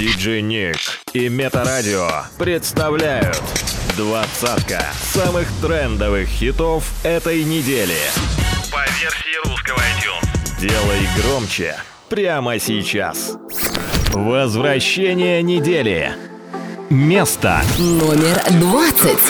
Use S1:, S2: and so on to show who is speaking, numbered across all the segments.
S1: Диджей Ник и Метарадио представляют двадцатка самых трендовых хитов этой недели. По версии русского iTunes. Делай громче прямо сейчас. Возвращение недели. Место
S2: номер двадцать.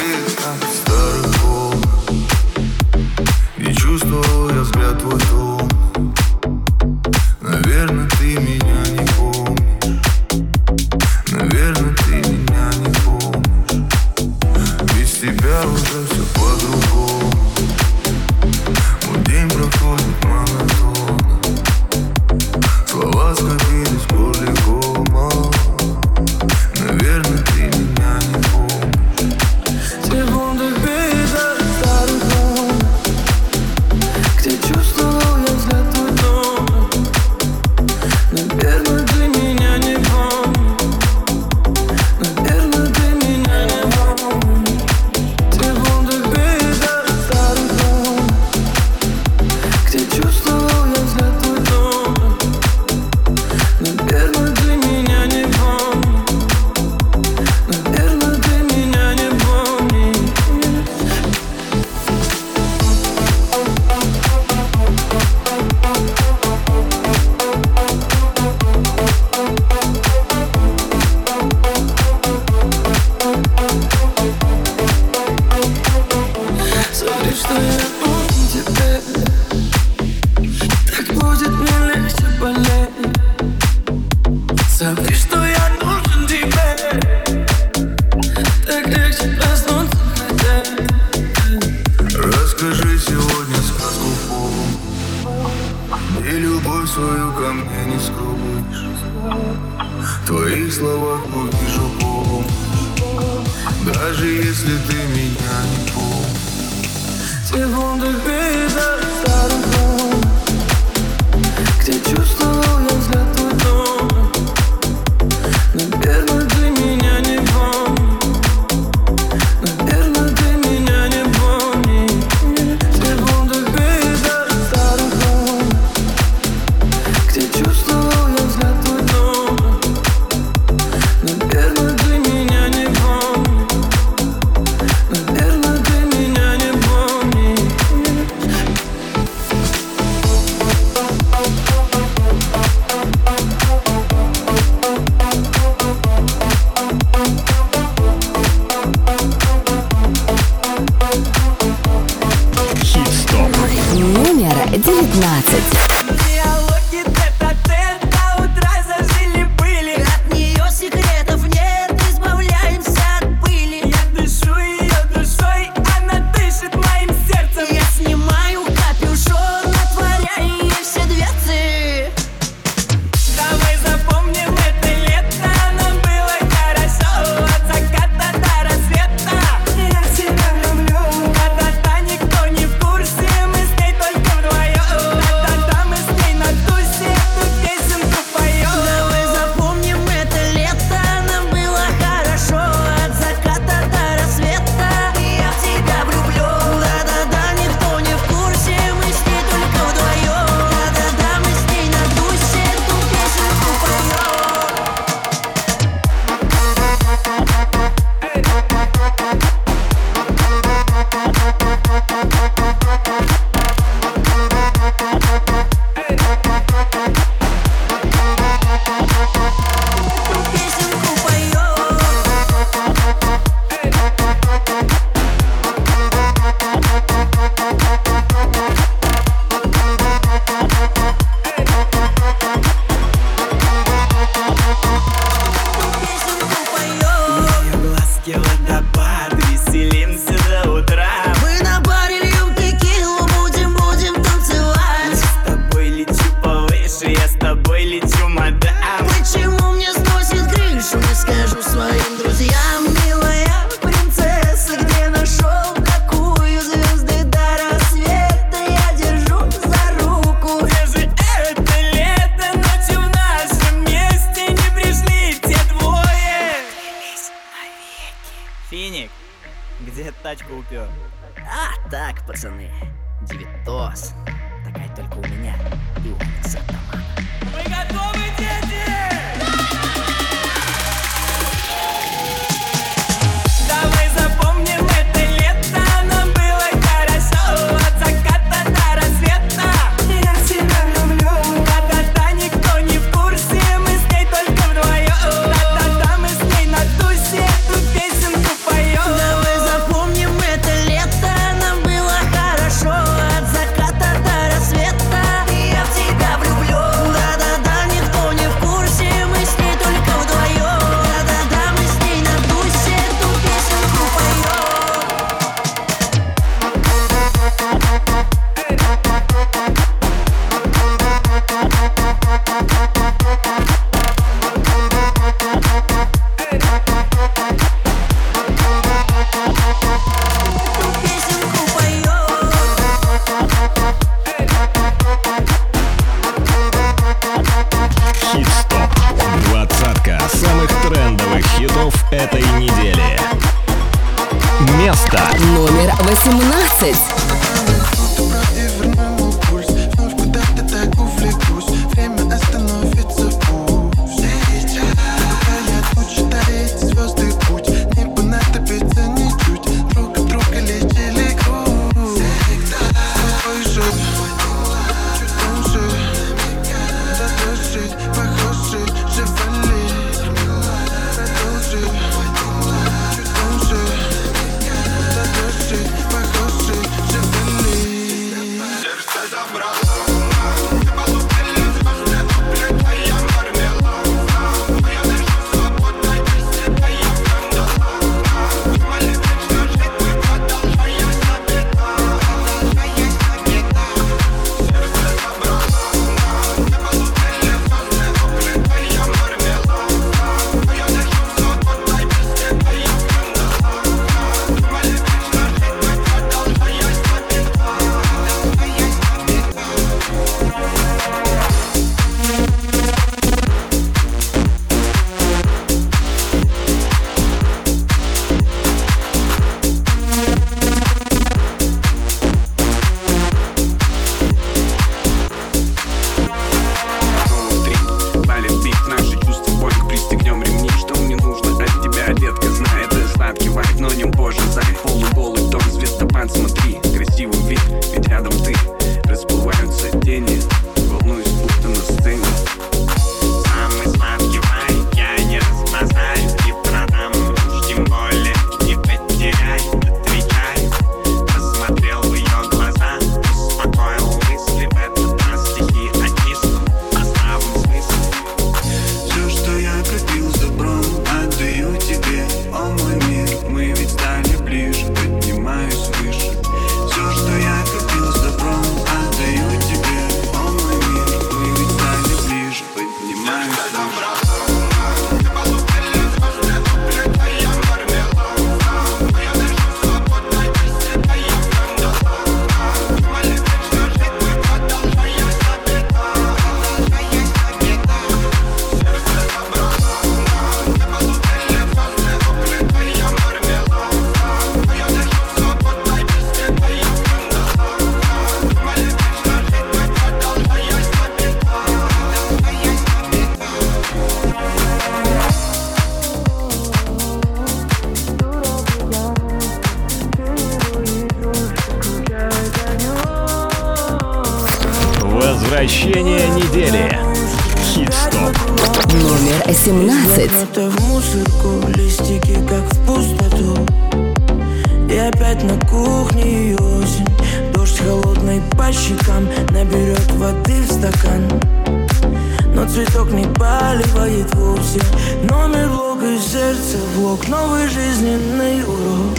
S3: Блок новый жизненный урок.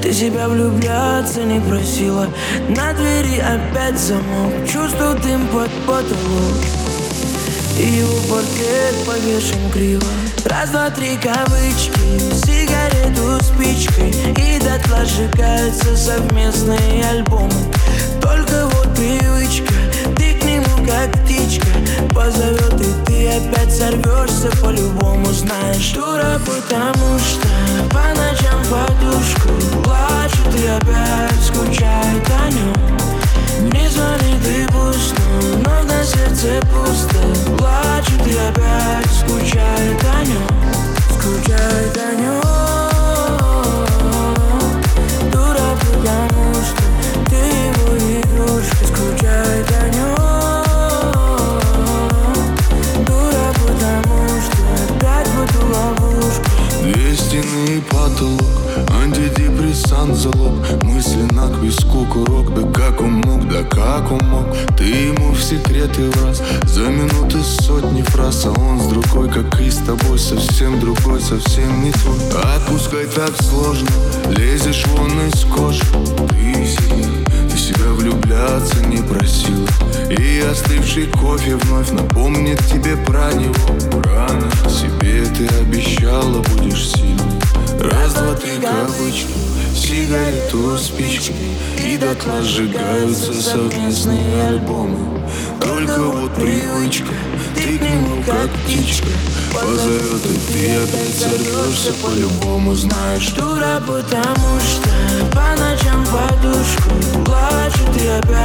S3: Ты себя влюбляться не просила На двери опять замок. Чувствую дым под потолок. И его портрет повешен криво. Раз, два, три кавычки Сигарету спичкой. И дотла сжигаются совместные альбомы. Только вот привычка Ты как птичка. Позовет и ты опять сорвешься По-любому знаешь. Дура, потому что По ночам подушку Плачет и опять скучает о нем не звонит и пусто, но на сердце пусто. Плачет и опять скучает о нем Скучает о нем Дура, потому что ты его игрушка. Скучает о нем
S4: потолок. Антидепрессант залог. Мысленно к виску курок Да как он мог, да как он мог. Ты ему в секреты в раз За минуты сотни фраз А он с другой, как и с тобой Совсем другой, совсем не твой. Отпускать так сложно Лезешь вон из кожи. Ты себя, влюбляться не просила. И остывший кофе вновь напомнит тебе про него. Рано себе ты обещала будешь сильной Раз, два, три кавычки Сигарету спички И дотла сжигаются совместные альбомы. Только вот привычка Ты к нему как птичка. Позовет И ты опять сорвешься по-любому, знаешь.
S5: Дура, потому что по ночам подушку Плачет и опять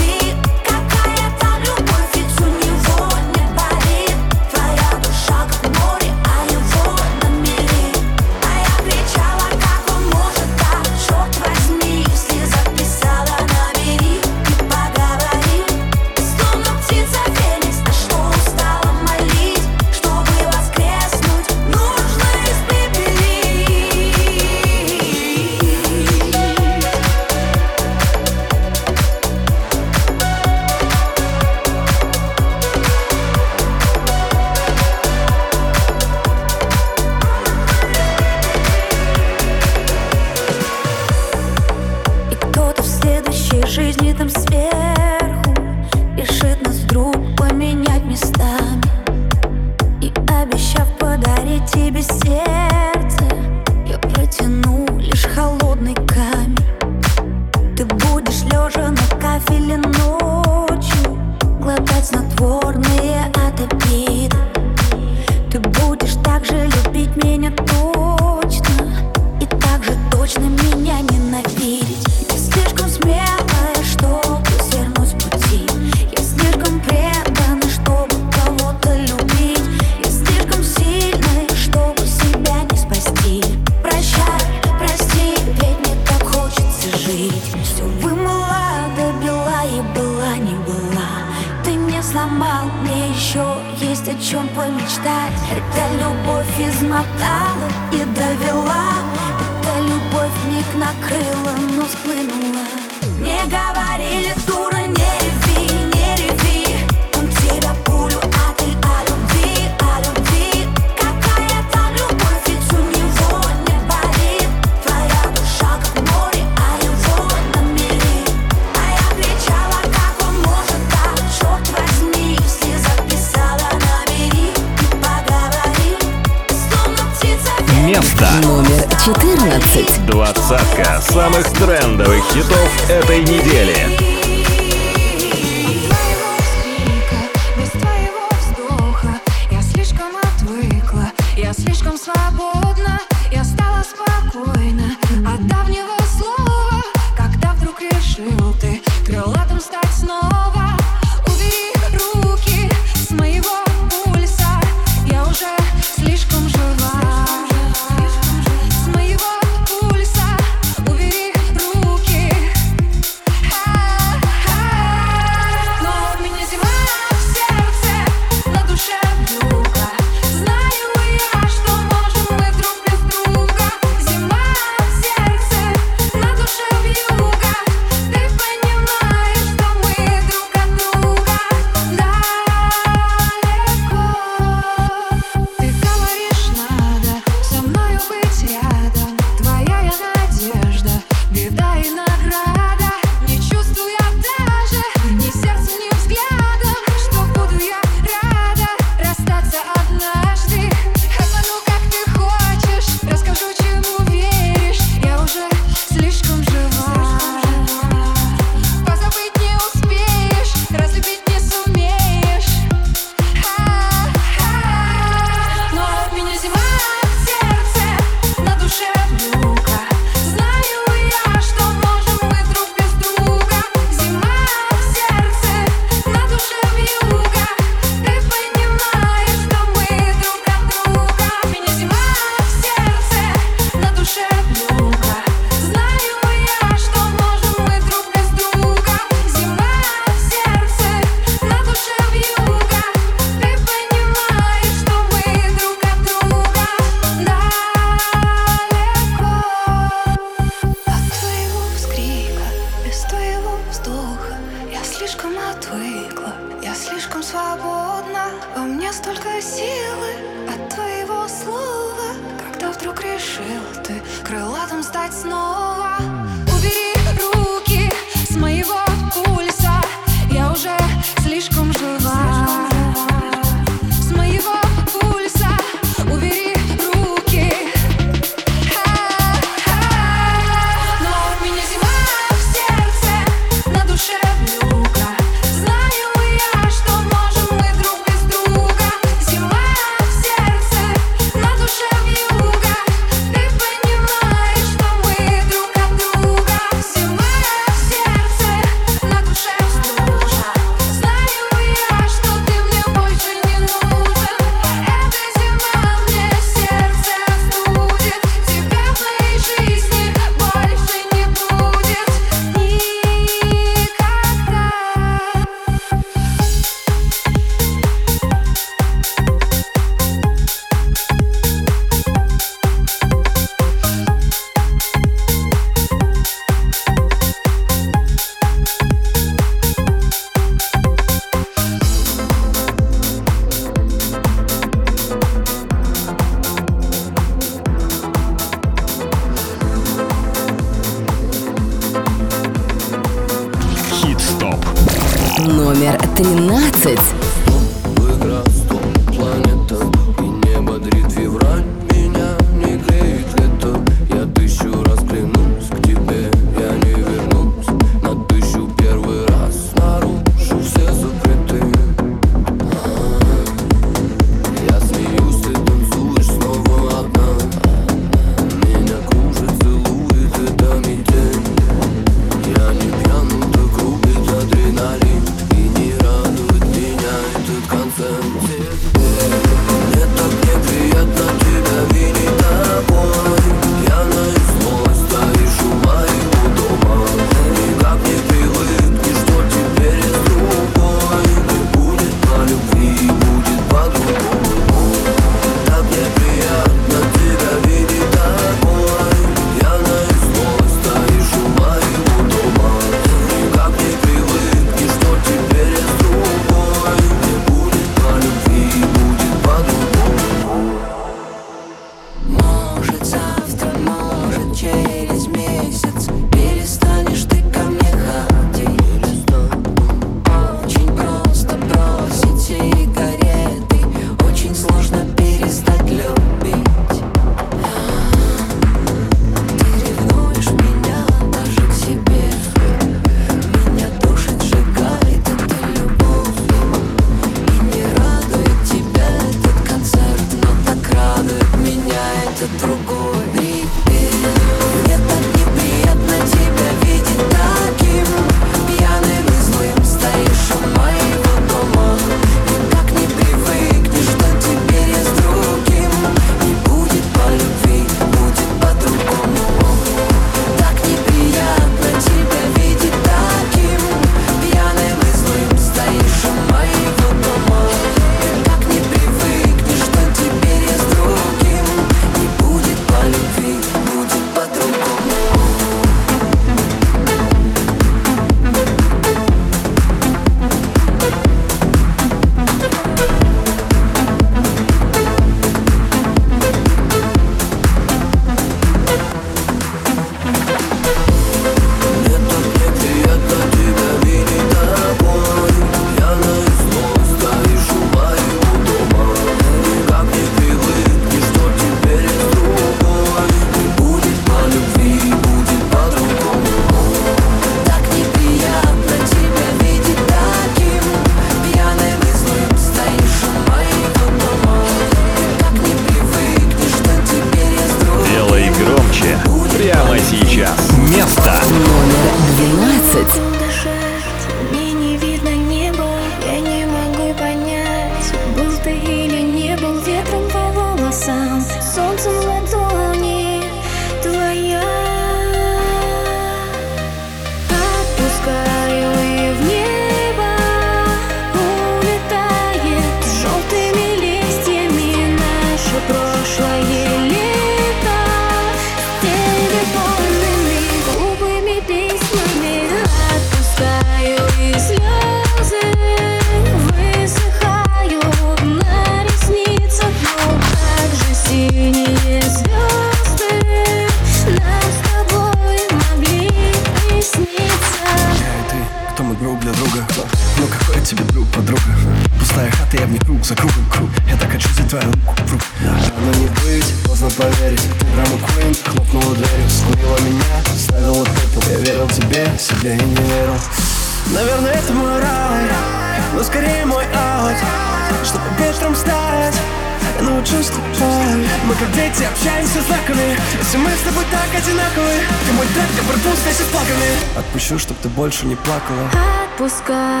S6: больше не плакала.
S7: Отпускаю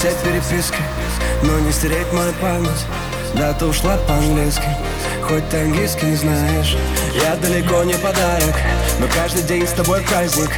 S6: вся переписка Но не стереть мою память. Да ты ушла по-английски Хоть ты английский не знаешь. Я далеко не подарок Но каждый день с тобой праздник.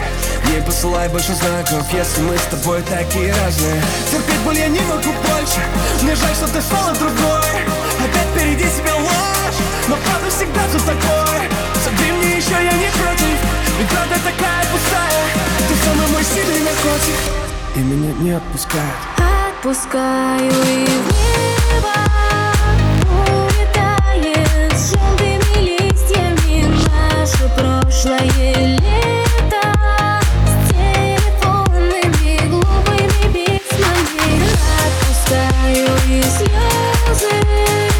S6: Не посылай больше знаков Если мы с тобой такие разные. Терпеть боль я не могу больше Мне жаль, что ты стала другой. Опять впереди себя ложь Но правда всегда тут такой. Согри мне еще, я не против Ведь правда такая пустая. Ты самый мой сильный наркотик и меня не отпускает
S7: отпускаю и ветра улетает с жёлтыми листьями. Наше прошлое лето с телефонными глубокими письмами. Отпускаю вниз. слезы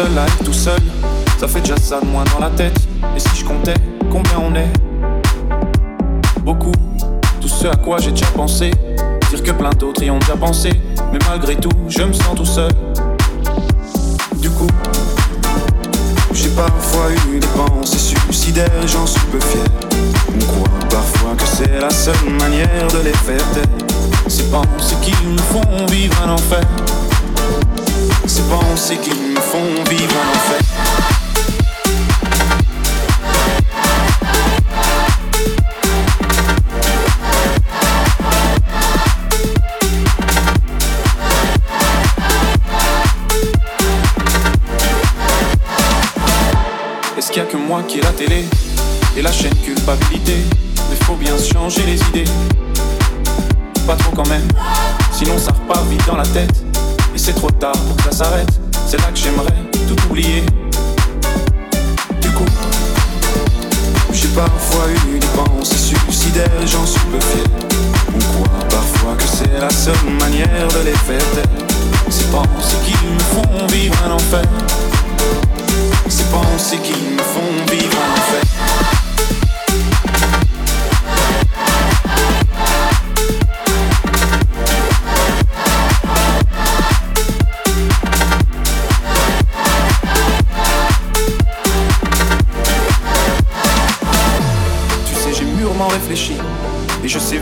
S8: à être tout seul. Ça fait déjà ça de moins dans la tête. Et si je comptais combien on est? Beaucoup. Tout ce à quoi j'ai déjà pensé. Dire que plein d'autres y ont déjà pensé. Mais malgré tout, je me sens tout seul. Du coup, j'ai parfois eu des pensées suicidaires j'en suis peu fier. On croit parfois que c'est la seule manière de les faire taire. Ces pensées qui nous font vivre un enfer. Ces pensées qui me font vivre un enfer. Est-ce qu'il y a que moi qui ai la télé et la chaîne culpabilité? Mais faut bien changer les idées. Pas trop quand même, sinon ça repart vite dans la tête. Et c'est trop tard pour que ça s'arrête. C'est là que j'aimerais tout oublier. Du coup, j'ai parfois eu des pensées suicidaires j'en suis peu fier. On croit parfois que c'est la seule manière de les faire taire. Ces pensées qui me font vivre un enfer. Ces pensées qui me font vivre un enfer.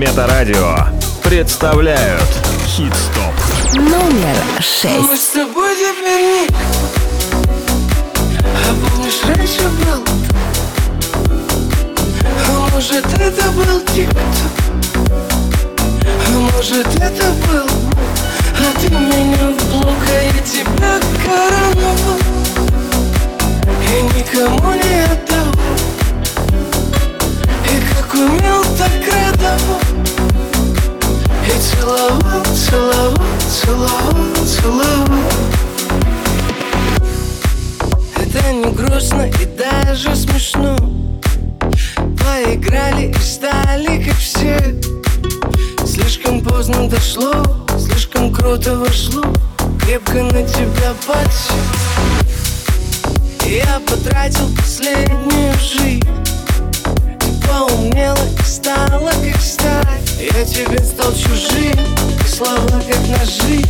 S9: Метарадио представляют Хит-стоп.
S10: Номер
S2: Мы
S10: шесть.
S2: с тобой теперь никто А помнишь, раньше был А может, это был тик-ток А может, это был А ты меня в блок, а я тебя короновал И никому не отдавал И как умел, так радовал И целовал, целовал, целовал, целовал. Это не грустно и даже смешно. Поиграли и стали как все. Слишком поздно дошло, слишком круто вошло. Крепко на тебя подсел. Я потратил последнюю жизнь поумнела и стала как сталь. Я тебе стал чужим, и слова как ножи.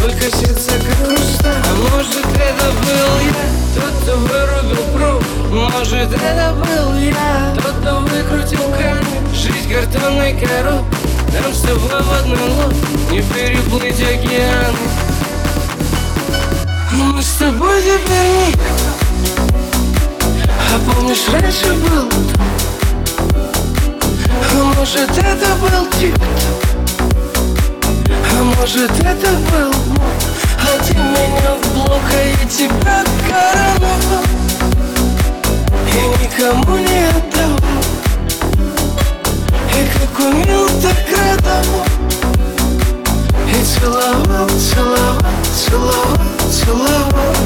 S2: Только сердце как хрусталь А может это был я, тот, кто вырубил пруд. Может это был я, тот, кто выкрутил кран Жизнь картонной коробкой нам с тобой в одной лодке Не переплыть океаны. Мы с тобой теперь никто А помнишь, раньше был А может, это был тик-ток А может, это был мой? А ты меня в блок, а я тебя короновал И никому не отдавал и как умел, так радовал И целовал, целовал, целовал, целовал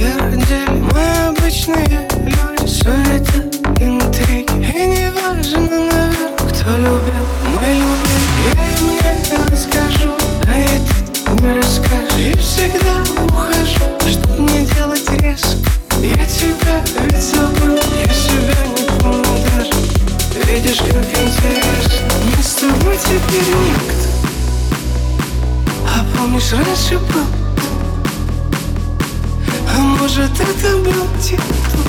S2: Мы обычные люди, это интриги. И не важно, кто любил, мы любим. Я не расскажу, а это не расскажешь. И всегда ухожу, чтоб не делать резко Я тебя ведь забыл, я себя не помню Видишь, как интересно Мы с теперь никто. А помнишь, раньше был А может, это был тик-ток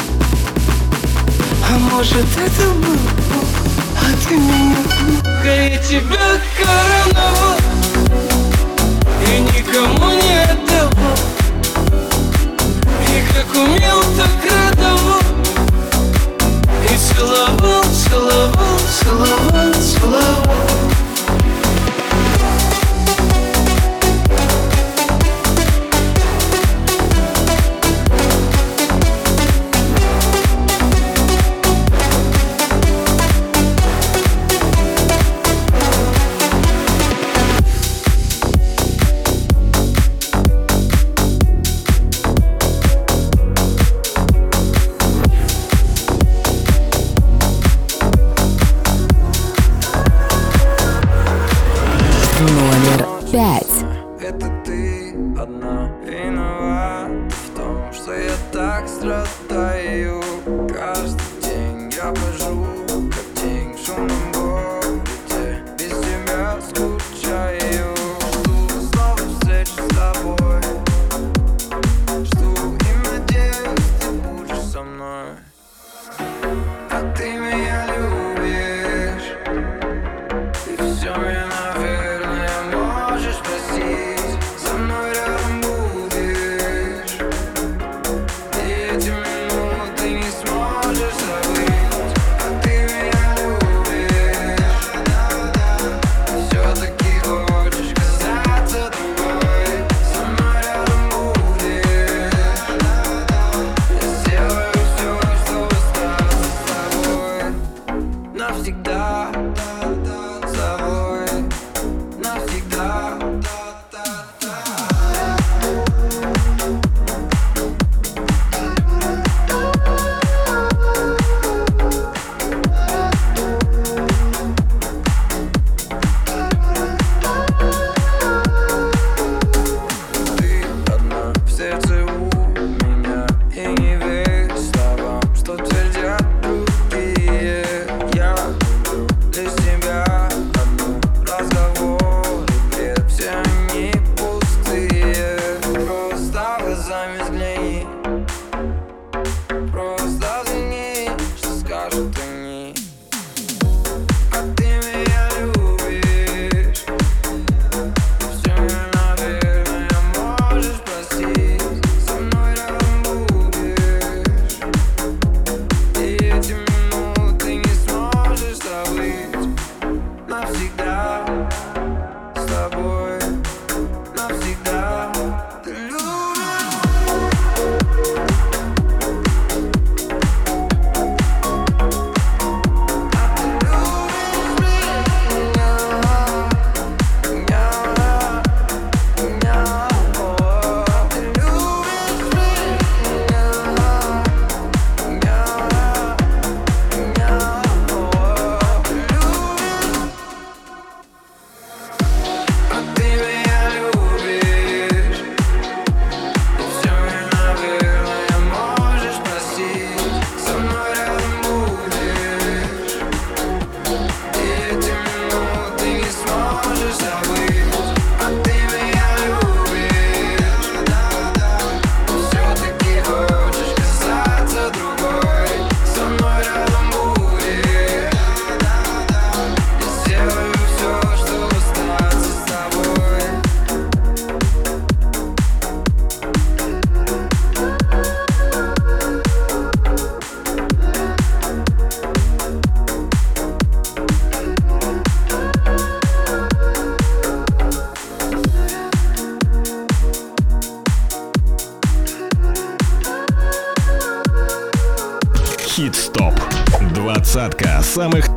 S2: А может, это был Бог, А ты меня а я тебя короновал. И никому не отдавал. И как умел, так радовал. И целовал, целовал, целовал, целовал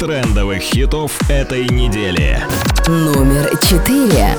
S9: трендовых хитов этой недели.
S10: Номер четыре.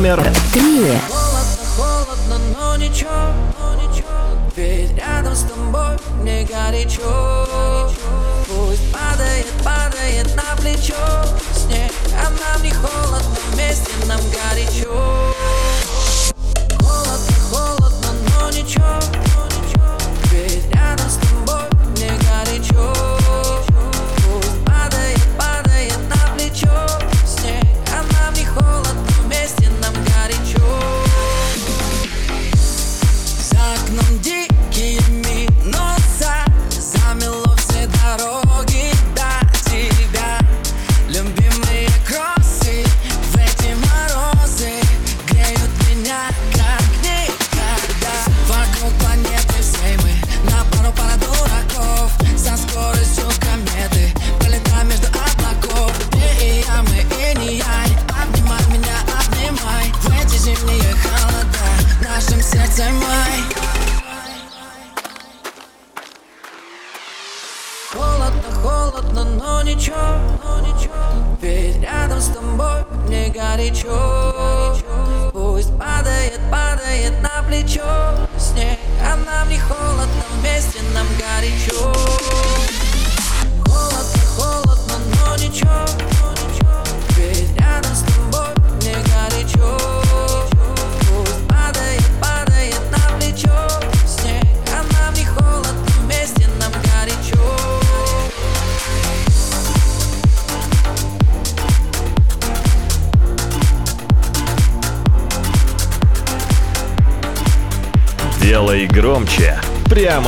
S9: номер
S10: три.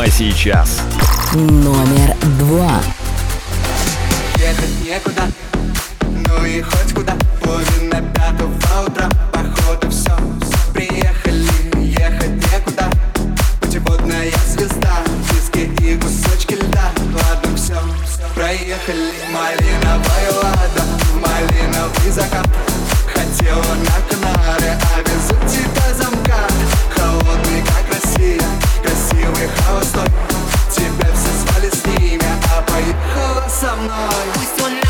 S9: прямо сейчас.
S11: тебя все звали с ними, а поехала со мной.
S12: Пусть он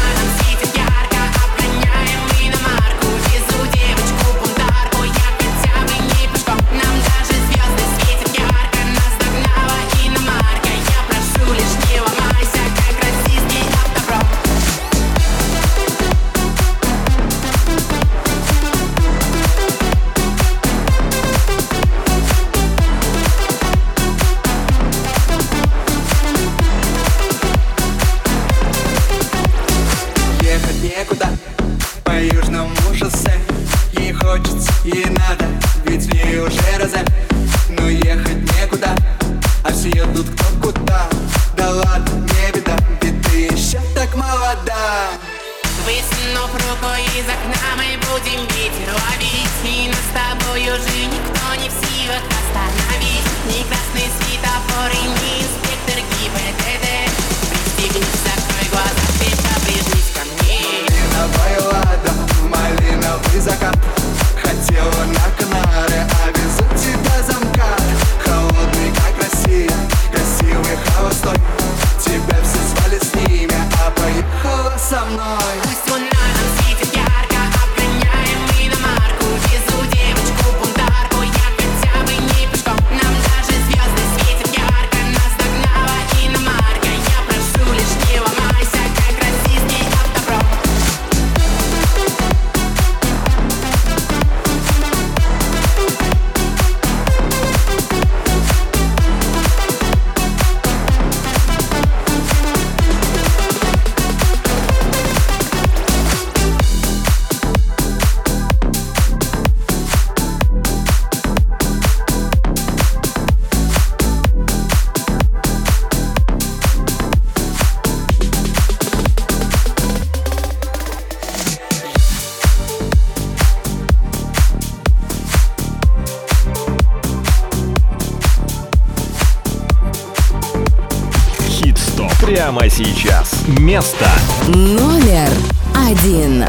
S12: сейчас место
S7: номер один.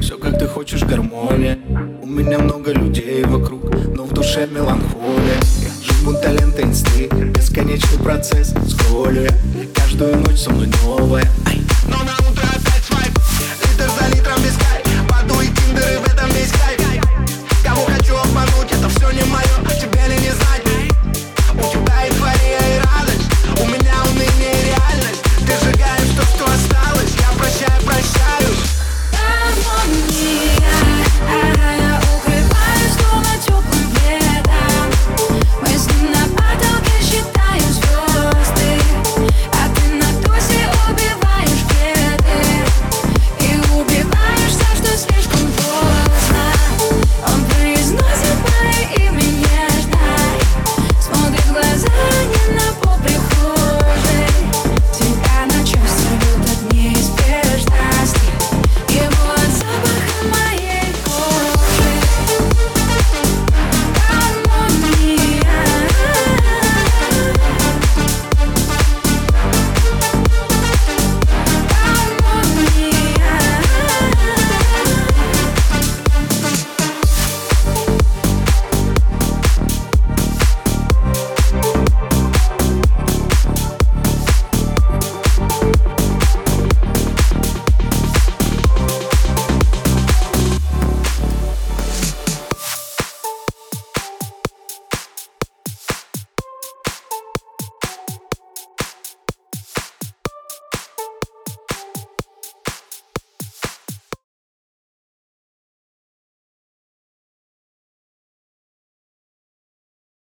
S13: Все
S14: как ты хочешь, гармония. У меня много людей вокруг, но в душе меланхолия. Живу талент инсты, бесконечный процесс с Каждую ночь со мной новая, но на утро